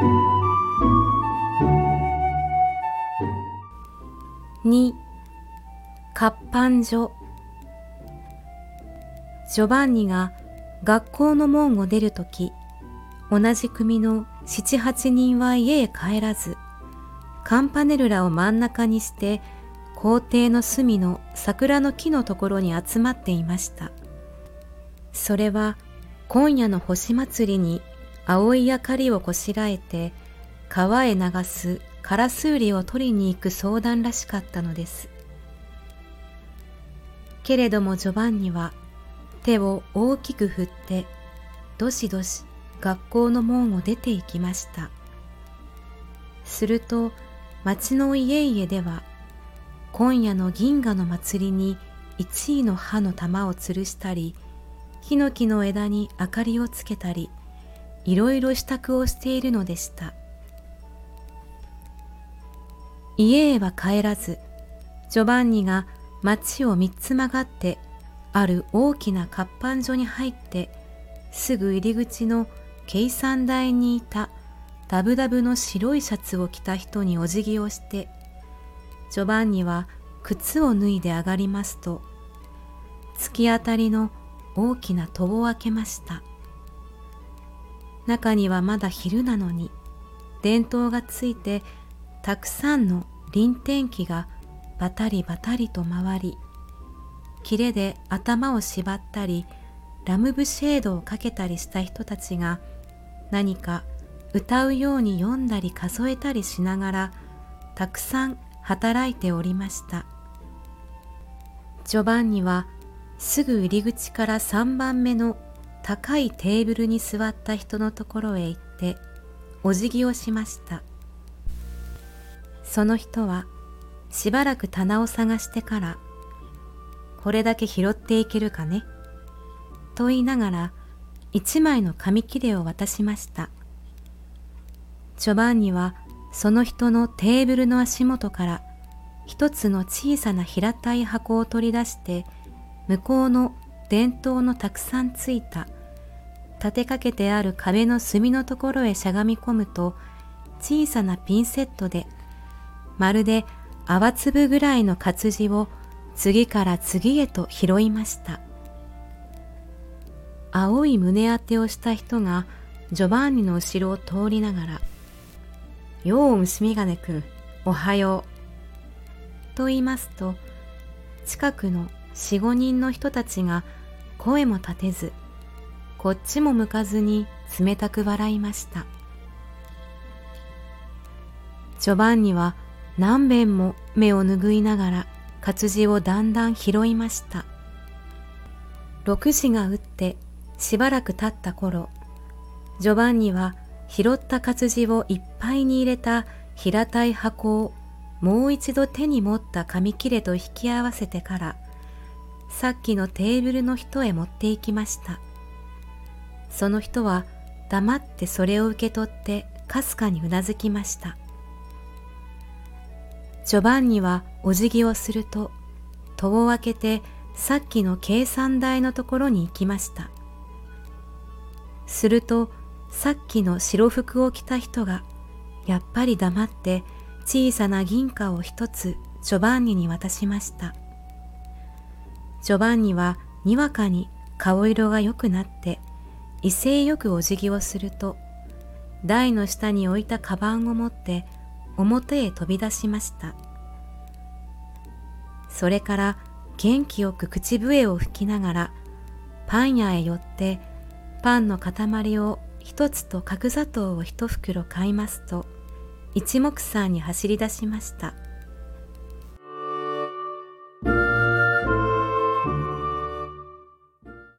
2活版所ジョバンニが学校の門を出るとき、同じ組の七八人は家へ帰らず、カンパネルラを真ん中にして校庭の隅の桜の木のところに集まっていました。それは今夜の星祭りに青い明かりをこしらえて川へ流すカラスウリを取りに行く相談らしかったのです。けれどもジョバンニは手を大きく振ってどしどし学校の門を出て行きました。すると町の家々では今夜の銀河の祭りに一位の葉の玉を吊るしたりヒノキの枝に明かりをつけたりいろいろ支度をしているのでした。家へは帰らず、ジョバンニが町を三つ曲がってある大きな活版所に入ってすぐ入り口の計算台にいたダブダブの白いシャツを着た人にお辞儀をしてジョバンニは靴を脱いで上がりますと突き当たりの大きな戸を開けました中にはまだ昼なのに電灯がついてたくさんの臨天気がバタリバタリと回りキレで頭を縛ったりラムブシェードをかけたりした人たちが何か歌うように読んだり数えたりしながらたくさん働いておりました。ジョバンニはすぐ入り口から3番目の高いテーブルに座った人のところへ行ってお辞儀をしましたその人はしばらく棚を探してからこれだけ拾っていけるかねと言いながら一枚の紙切れを渡しました。ジョバンニはその人のテーブルの足元から一つの小さな平たい箱を取り出して向こうの電灯のたくさんついた立てかけてある壁の隅のところへしゃがみ込むと小さなピンセットでまるで泡粒ぐらいの活字を次から次へと拾いました。青い胸当てをした人がジョバンニの後ろを通りながら、よう虫眼鏡くん、おはよう。と言いますと、近くの四五人の人たちが声も立てず、こっちも向かずに冷たく笑いました。ジョバンニは何遍も目を拭いながら活字をだんだん拾いました。6時が打ってしばらく経った頃、ジョバンニは拾った活字をいっぱいに入れた平たい箱をもう一度手に持った紙切れと引き合わせてから、さっきのテーブルの人へ持って行きました。その人は黙ってそれを受け取ってかすかにうなずきました。ジョバンニはお辞儀をすると、戸を開けてさっきの計算台のところに行きました。すると、さっきの白服を着た人が、やっぱり黙って小さな銀貨を一つジョバンニに渡しました。ジョバンニはにわかに顔色が良くなって、威勢よくお辞儀をすると、台の下に置いたカバンを持って表へ飛び出しました。それから元気よく口笛を吹きながらパン屋へ寄ってパンの塊を一つと角砂糖を一袋買いますと一目散に走り出しました。